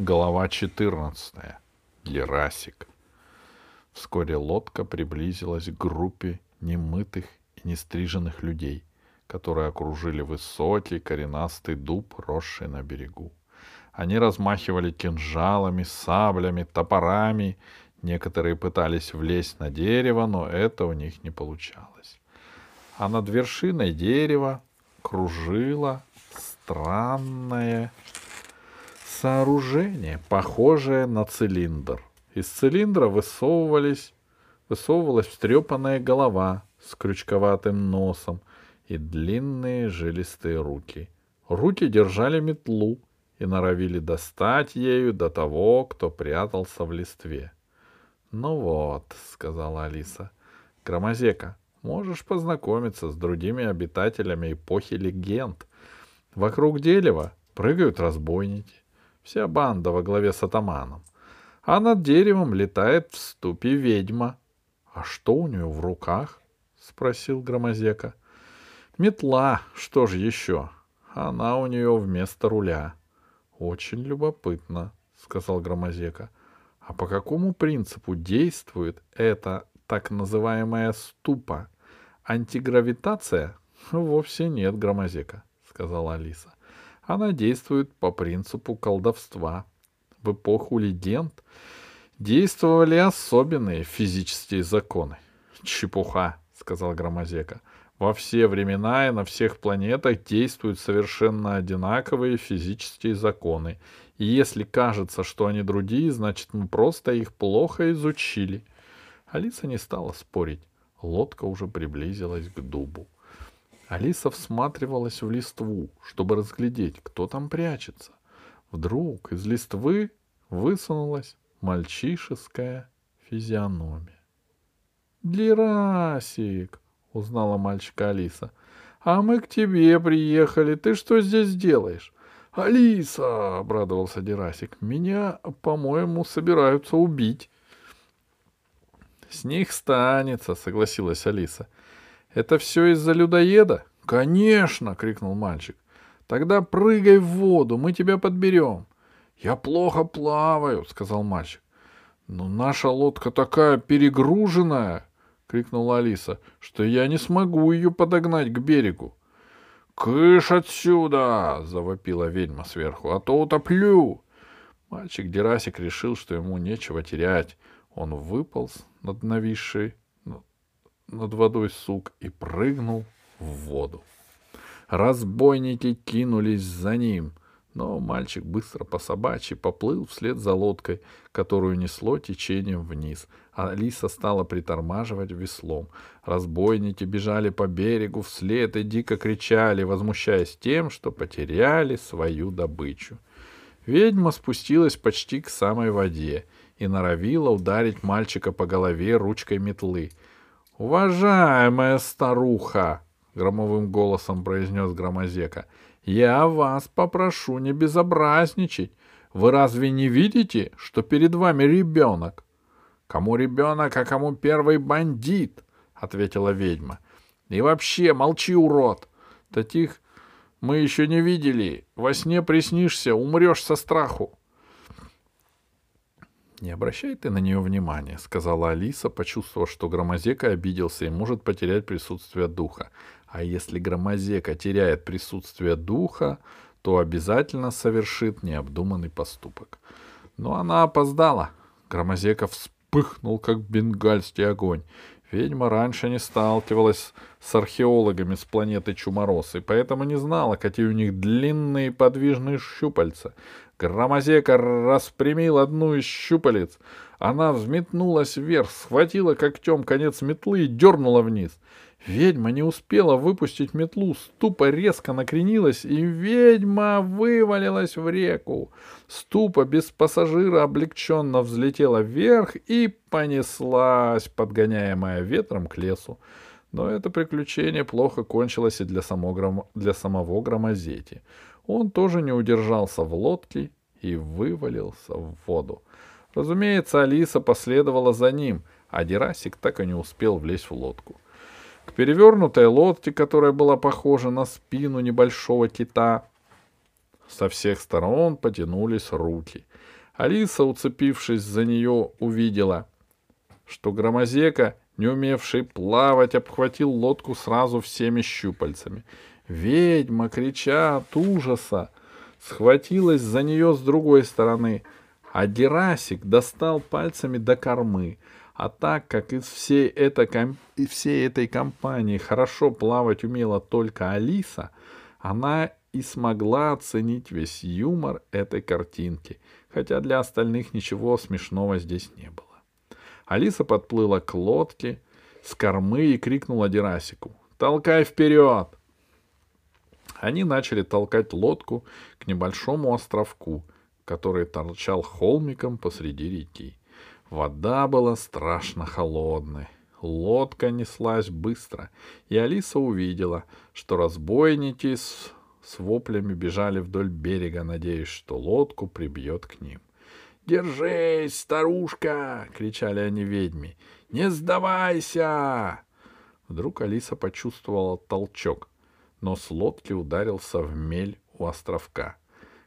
Глава 14. Герасик. Вскоре лодка приблизилась к группе немытых и нестриженных людей, которые окружили высокий коренастый дуб, росший на берегу. Они размахивали кинжалами, саблями, топорами. Некоторые пытались влезть на дерево, но это у них не получалось. А над вершиной дерева кружила странная сооружение, похожее на цилиндр. Из цилиндра высовывались, высовывалась встрепанная голова с крючковатым носом и длинные жилистые руки. Руки держали метлу и норовили достать ею до того, кто прятался в листве. — Ну вот, — сказала Алиса, — Громозека, можешь познакомиться с другими обитателями эпохи легенд. Вокруг дерева прыгают разбойники, вся банда во главе с атаманом. А над деревом летает в ступе ведьма. — А что у нее в руках? — спросил Громозека. — Метла, что же еще? Она у нее вместо руля. — Очень любопытно, — сказал Громозека. — А по какому принципу действует эта так называемая ступа? Антигравитация? — Вовсе нет, Громозека, — сказала Алиса. Она действует по принципу колдовства. В эпоху легенд действовали особенные физические законы. Чепуха, сказал Громозека. Во все времена и на всех планетах действуют совершенно одинаковые физические законы. И если кажется, что они другие, значит мы просто их плохо изучили. Алиса не стала спорить. Лодка уже приблизилась к дубу. Алиса всматривалась в листву, чтобы разглядеть, кто там прячется. Вдруг из листвы высунулась мальчишеская физиономия. «Длерасик!» — узнала мальчика Алиса. «А мы к тебе приехали. Ты что здесь делаешь?» «Алиса!» — обрадовался Дерасик. «Меня, по-моему, собираются убить». «С них станется», — согласилась Алиса. Это все из-за людоеда? Конечно, крикнул мальчик. Тогда прыгай в воду, мы тебя подберем. Я плохо плаваю, сказал мальчик. Но наша лодка такая перегруженная, крикнула Алиса, что я не смогу ее подогнать к берегу. «Кыш отсюда!» — завопила ведьма сверху. «А то утоплю!» Мальчик Дерасик решил, что ему нечего терять. Он выполз над нависшей над водой сук и прыгнул в воду. Разбойники кинулись за ним, но мальчик быстро по собачьи поплыл вслед за лодкой, которую несло течением вниз. Алиса стала притормаживать веслом. Разбойники бежали по берегу вслед и дико кричали, возмущаясь тем, что потеряли свою добычу. Ведьма спустилась почти к самой воде и норовила ударить мальчика по голове ручкой метлы — «Уважаемая старуха!» — громовым голосом произнес Громозека. «Я вас попрошу не безобразничать. Вы разве не видите, что перед вами ребенок?» «Кому ребенок, а кому первый бандит?» — ответила ведьма. «И вообще, молчи, урод! Таких мы еще не видели. Во сне приснишься, умрешь со страху». «Не обращай ты на нее внимания», — сказала Алиса, почувствовав, что Громозека обиделся и может потерять присутствие духа. А если Громозека теряет присутствие духа, то обязательно совершит необдуманный поступок. Но она опоздала. Громозека вспыхнул, как бенгальский огонь. Ведьма раньше не сталкивалась с археологами с планеты Чуморос, и поэтому не знала, какие у них длинные подвижные щупальца. Громозека распрямил одну из щупалец. Она взметнулась вверх, схватила когтем конец метлы и дернула вниз. Ведьма не успела выпустить метлу, ступа резко накренилась, и ведьма вывалилась в реку. Ступа без пассажира облегченно взлетела вверх и понеслась, подгоняемая ветром к лесу. Но это приключение плохо кончилось и для, само, для самого Громозети. Он тоже не удержался в лодке и вывалился в воду. Разумеется, Алиса последовала за ним, а Дерасик так и не успел влезть в лодку. К перевернутой лодке, которая была похожа на спину небольшого кита, Со всех сторон потянулись руки. Алиса, уцепившись за нее, увидела, что громозека, не умевший плавать, обхватил лодку сразу всеми щупальцами. Ведьма, крича от ужаса, схватилась за нее с другой стороны, а Дерасик достал пальцами до кормы. А так как из всей, этой, всей этой компании хорошо плавать умела только Алиса, она и смогла оценить весь юмор этой картинки, хотя для остальных ничего смешного здесь не было. Алиса подплыла к лодке с кормы и крикнула Дерасику «Толкай вперед!» Они начали толкать лодку к небольшому островку, который торчал холмиком посреди реки. Вода была страшно холодной. Лодка неслась быстро, и Алиса увидела, что разбойники с, с воплями бежали вдоль берега, надеясь, что лодку прибьет к ним. «Держись, старушка!» — кричали они ведьми. «Не сдавайся!» Вдруг Алиса почувствовала толчок. Нос лодки ударился в мель у островка.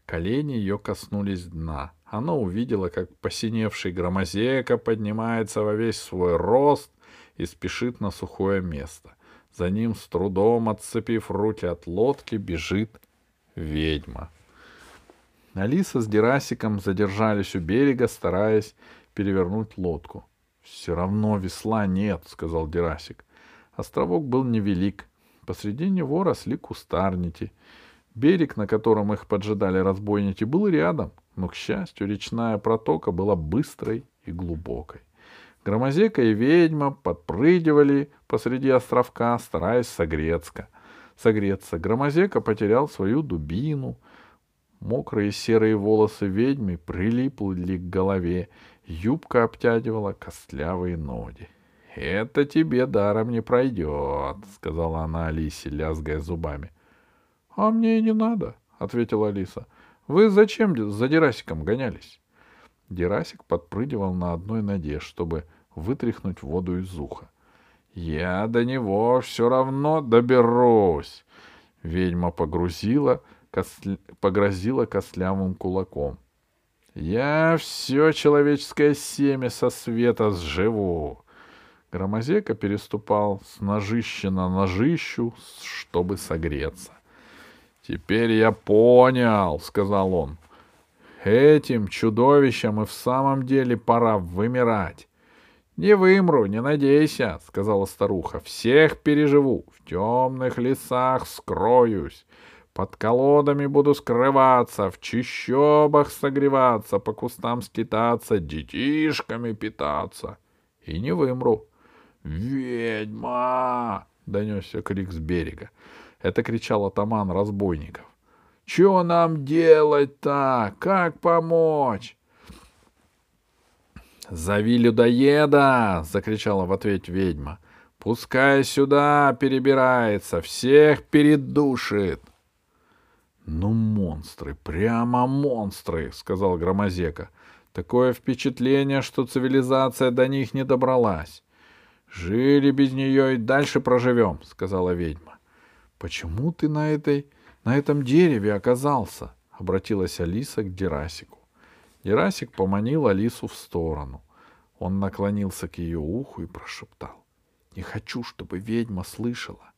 Колени ее коснулись дна. Она увидела, как посиневший громозека поднимается во весь свой рост и спешит на сухое место. За ним, с трудом отцепив руки от лодки, бежит ведьма. Алиса с Дерасиком задержались у берега, стараясь перевернуть лодку. — Все равно весла нет, — сказал Дерасик. Островок был невелик, Посреди него росли кустарники. Берег, на котором их поджидали разбойники, был рядом, но, к счастью, речная протока была быстрой и глубокой. Громозека и ведьма подпрыгивали посреди островка, стараясь согреться. согреться. Громозека потерял свою дубину. Мокрые серые волосы ведьмы прилипли к голове. Юбка обтягивала костлявые ноги. — Это тебе даром не пройдет, — сказала она Алисе, лязгая зубами. — А мне и не надо, — ответила Алиса. — Вы зачем за Дерасиком гонялись? Дерасик подпрыгивал на одной ноге, чтобы вытряхнуть воду из уха. — Я до него все равно доберусь! Ведьма погрузила, косля... погрозила костлявым кулаком. — Я все человеческое семя со света сживу! Громозека переступал с ножища на ножищу, чтобы согреться. «Теперь я понял», — сказал он. «Этим чудовищам и в самом деле пора вымирать». «Не вымру, не надейся», — сказала старуха. «Всех переживу, в темных лесах скроюсь, под колодами буду скрываться, в чищобах согреваться, по кустам скитаться, детишками питаться. И не вымру». «Ведьма!» — донесся крик с берега. Это кричал атаман разбойников. «Чего нам делать-то? Как помочь?» «Зови людоеда!» — закричала в ответ ведьма. «Пускай сюда перебирается, всех передушит!» «Ну, монстры, прямо монстры!» — сказал Громозека. «Такое впечатление, что цивилизация до них не добралась. Жили без нее и дальше проживем, — сказала ведьма. — Почему ты на этой, на этом дереве оказался? — обратилась Алиса к Дерасику. Дерасик поманил Алису в сторону. Он наклонился к ее уху и прошептал. — Не хочу, чтобы ведьма слышала.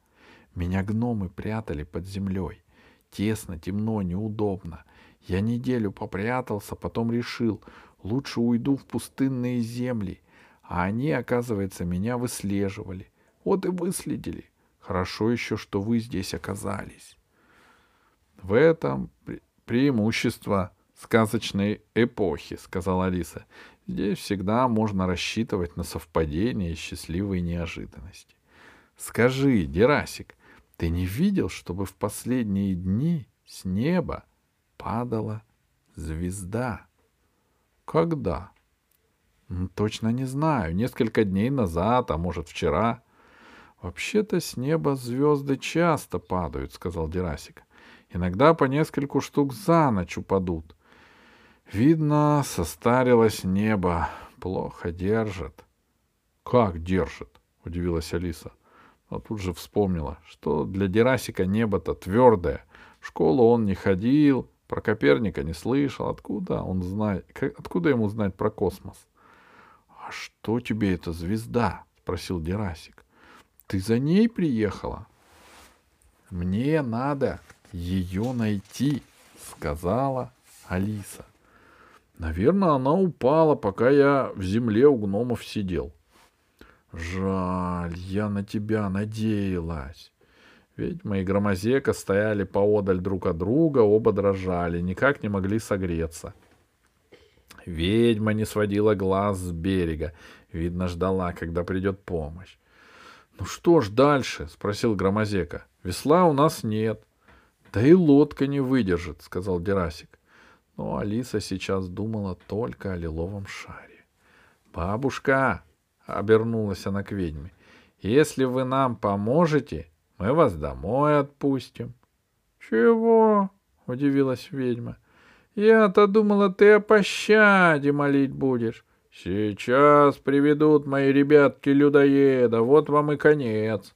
Меня гномы прятали под землей. Тесно, темно, неудобно. Я неделю попрятался, потом решил, лучше уйду в пустынные земли а они, оказывается, меня выслеживали. Вот и выследили. Хорошо еще, что вы здесь оказались. В этом преимущество сказочной эпохи, сказала Алиса. Здесь всегда можно рассчитывать на совпадения и счастливые неожиданности. Скажи, Дерасик, ты не видел, чтобы в последние дни с неба падала звезда? Когда? Точно не знаю. Несколько дней назад, а может вчера. Вообще-то с неба звезды часто падают, сказал Дерасик. Иногда по нескольку штук за ночь упадут. Видно, состарилось небо. Плохо держит. Как держит? Удивилась Алиса. Но тут же вспомнила, что для Дерасика небо-то твердое. В школу он не ходил, Про Коперника не слышал. Откуда он знает? Откуда ему знать про космос? — что тебе эта звезда? — спросил Дерасик. — Ты за ней приехала? — Мне надо ее найти, — сказала Алиса. Наверное, она упала, пока я в земле у гномов сидел. Жаль, я на тебя надеялась. Ведьма и Громозека стояли поодаль друг от друга, оба дрожали, никак не могли согреться. Ведьма не сводила глаз с берега, видно, ждала, когда придет помощь. — Ну что ж дальше? — спросил Громозека. — Весла у нас нет. — Да и лодка не выдержит, — сказал Дерасик. Но Алиса сейчас думала только о лиловом шаре. «Бабушка!» — обернулась она к ведьме. «Если вы нам поможете, мы вас домой отпустим». «Чего?» — удивилась ведьма. «Я-то думала, ты о пощаде молить будешь. Сейчас приведут мои ребятки людоеда, вот вам и конец».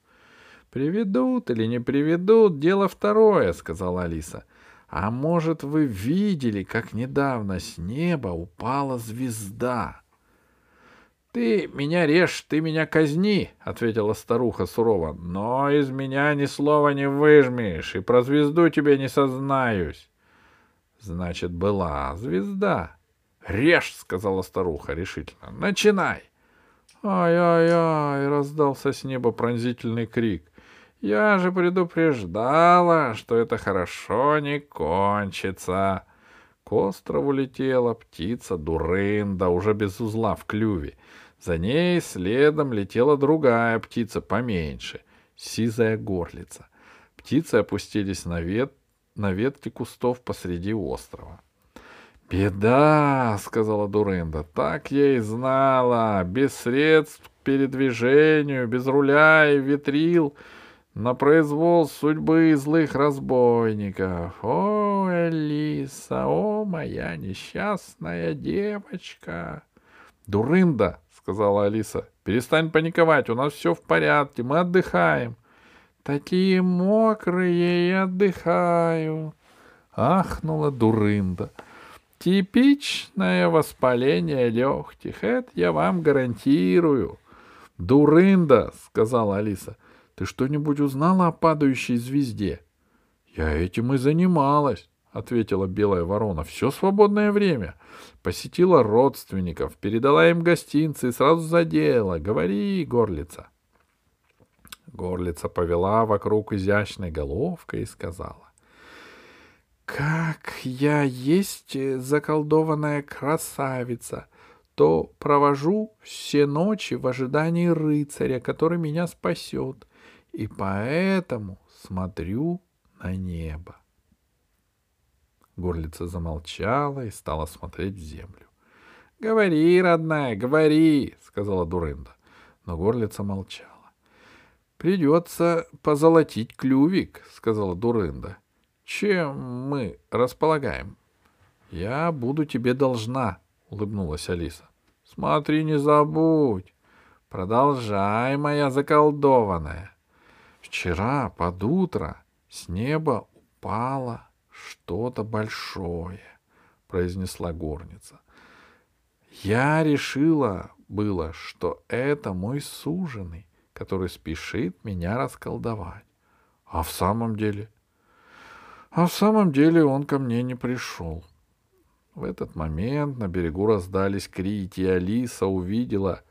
«Приведут или не приведут, дело второе», — сказала Алиса. — а может, вы видели, как недавно с неба упала звезда? — Ты меня режь, ты меня казни, — ответила старуха сурово, — но из меня ни слова не выжмешь, и про звезду тебе не сознаюсь. — Значит, была звезда. — Режь, — сказала старуха решительно, — начинай. «Ай-ай-ай!» — раздался с неба пронзительный крик. Я же предупреждала, что это хорошо не кончится. К острову летела птица Дурында, уже без узла в клюве. За ней следом летела другая птица поменьше, сизая горлица. Птицы опустились на, вет... на ветки кустов посреди острова. «Беда!» — сказала Дурында. «Так я и знала! Без средств к передвижению, без руля и ветрил — на произвол судьбы злых разбойников. О, Элиса, о, моя несчастная девочка! Дурында, сказала Алиса, перестань паниковать, у нас все в порядке, мы отдыхаем. Такие мокрые и отдыхаю. Ахнула Дурында. Типичное воспаление легких, это я вам гарантирую. Дурында, сказала Алиса, — ты что-нибудь узнала о падающей звезде? Я этим и занималась, ответила белая ворона. Все свободное время. Посетила родственников, передала им гостинцы и сразу за дело. Говори, горлица. Горлица повела вокруг изящной головкой и сказала. Как я есть заколдованная красавица, то провожу все ночи в ожидании рыцаря, который меня спасет и поэтому смотрю на небо. Горлица замолчала и стала смотреть в землю. — Говори, родная, говори, — сказала Дурында. Но горлица молчала. — Придется позолотить клювик, — сказала Дурында. — Чем мы располагаем? — Я буду тебе должна, — улыбнулась Алиса. — Смотри, не забудь. Продолжай, моя заколдованная. Вчера под утро с неба упало что-то большое, произнесла горница. Я решила было, что это мой суженый, который спешит меня расколдовать. А в самом деле? А в самом деле он ко мне не пришел. В этот момент на берегу раздались крики, и Алиса увидела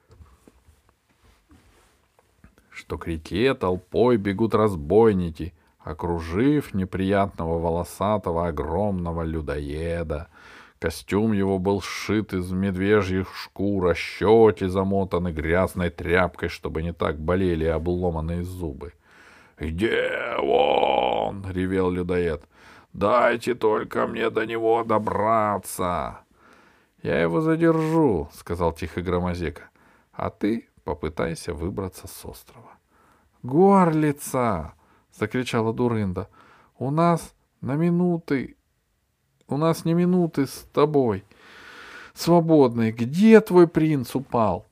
что к реке толпой бегут разбойники, окружив неприятного волосатого огромного людоеда. Костюм его был сшит из медвежьих шкур, а щеки замотаны грязной тряпкой, чтобы не так болели обломанные зубы. «Где он?» — ревел людоед. «Дайте только мне до него добраться!» «Я его задержу», — сказал тихо Громозека. «А ты попытайся выбраться с острова. «Горлица!» — закричала Дурында. «У нас на минуты... У нас не минуты с тобой. Свободные. Где твой принц упал?»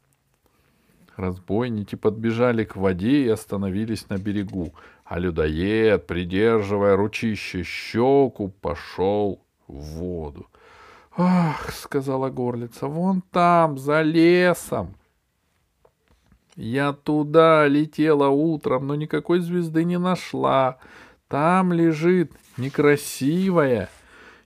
Разбойники подбежали к воде и остановились на берегу, а людоед, придерживая ручище щеку, пошел в воду. «Ах!» — сказала горлица, — «вон там, за лесом!» Я туда летела утром, но никакой звезды не нашла. Там лежит некрасивое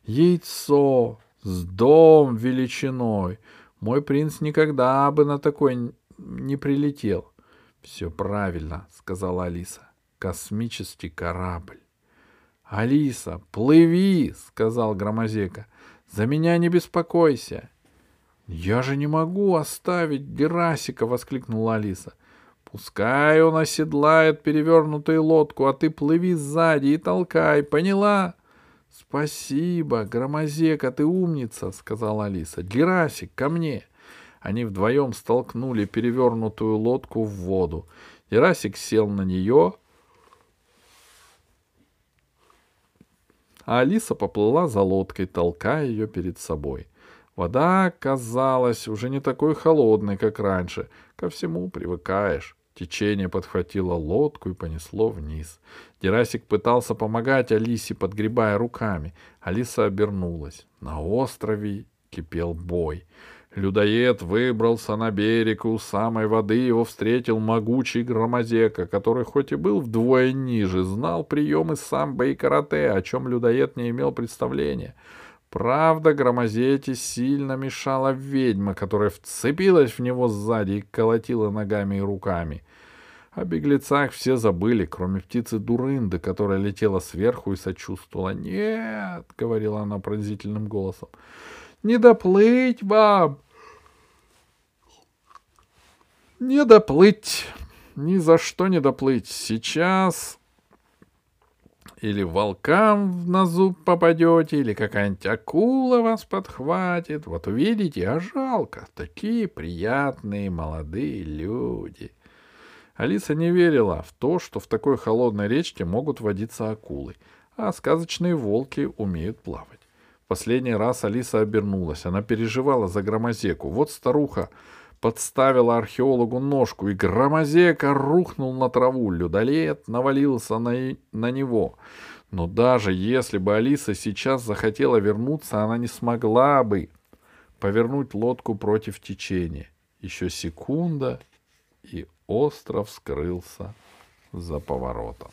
яйцо с дом величиной. Мой принц никогда бы на такой не прилетел. — Все правильно, — сказала Алиса. — Космический корабль. — Алиса, плыви, — сказал Громозека. — За меня не беспокойся. — Я же не могу оставить Герасика, — воскликнула Алиса. — Пускай он оседлает перевернутую лодку, а ты плыви сзади и толкай, поняла? — Спасибо, Громозека, ты умница, — сказала Алиса. — Герасик, ко мне. Они вдвоем столкнули перевернутую лодку в воду. Герасик сел на нее, а Алиса поплыла за лодкой, толкая ее перед собой — Вода казалась уже не такой холодной, как раньше. Ко всему привыкаешь. Течение подхватило лодку и понесло вниз. Дерасик пытался помогать Алисе, подгребая руками. Алиса обернулась. На острове кипел бой. Людоед выбрался на берег, у самой воды его встретил могучий громозека, который хоть и был вдвое ниже, знал приемы самбо и карате, о чем людоед не имел представления. Правда, Громозете сильно мешала ведьма, которая вцепилась в него сзади и колотила ногами и руками. О беглецах все забыли, кроме птицы Дурынды, которая летела сверху и сочувствовала. «Нет», — говорила она пронзительным голосом, — «не доплыть вам!» «Не доплыть! Ни за что не доплыть! Сейчас или волкам на зуб попадете, или какая-нибудь акула вас подхватит. Вот увидите, а жалко. Такие приятные молодые люди. Алиса не верила в то, что в такой холодной речке могут водиться акулы, а сказочные волки умеют плавать. В последний раз Алиса обернулась. Она переживала за громозеку. Вот старуха подставила археологу ножку, и громозека рухнул на траву. Людоед навалился на, на него. Но даже если бы Алиса сейчас захотела вернуться, она не смогла бы повернуть лодку против течения. Еще секунда, и остров скрылся за поворотом.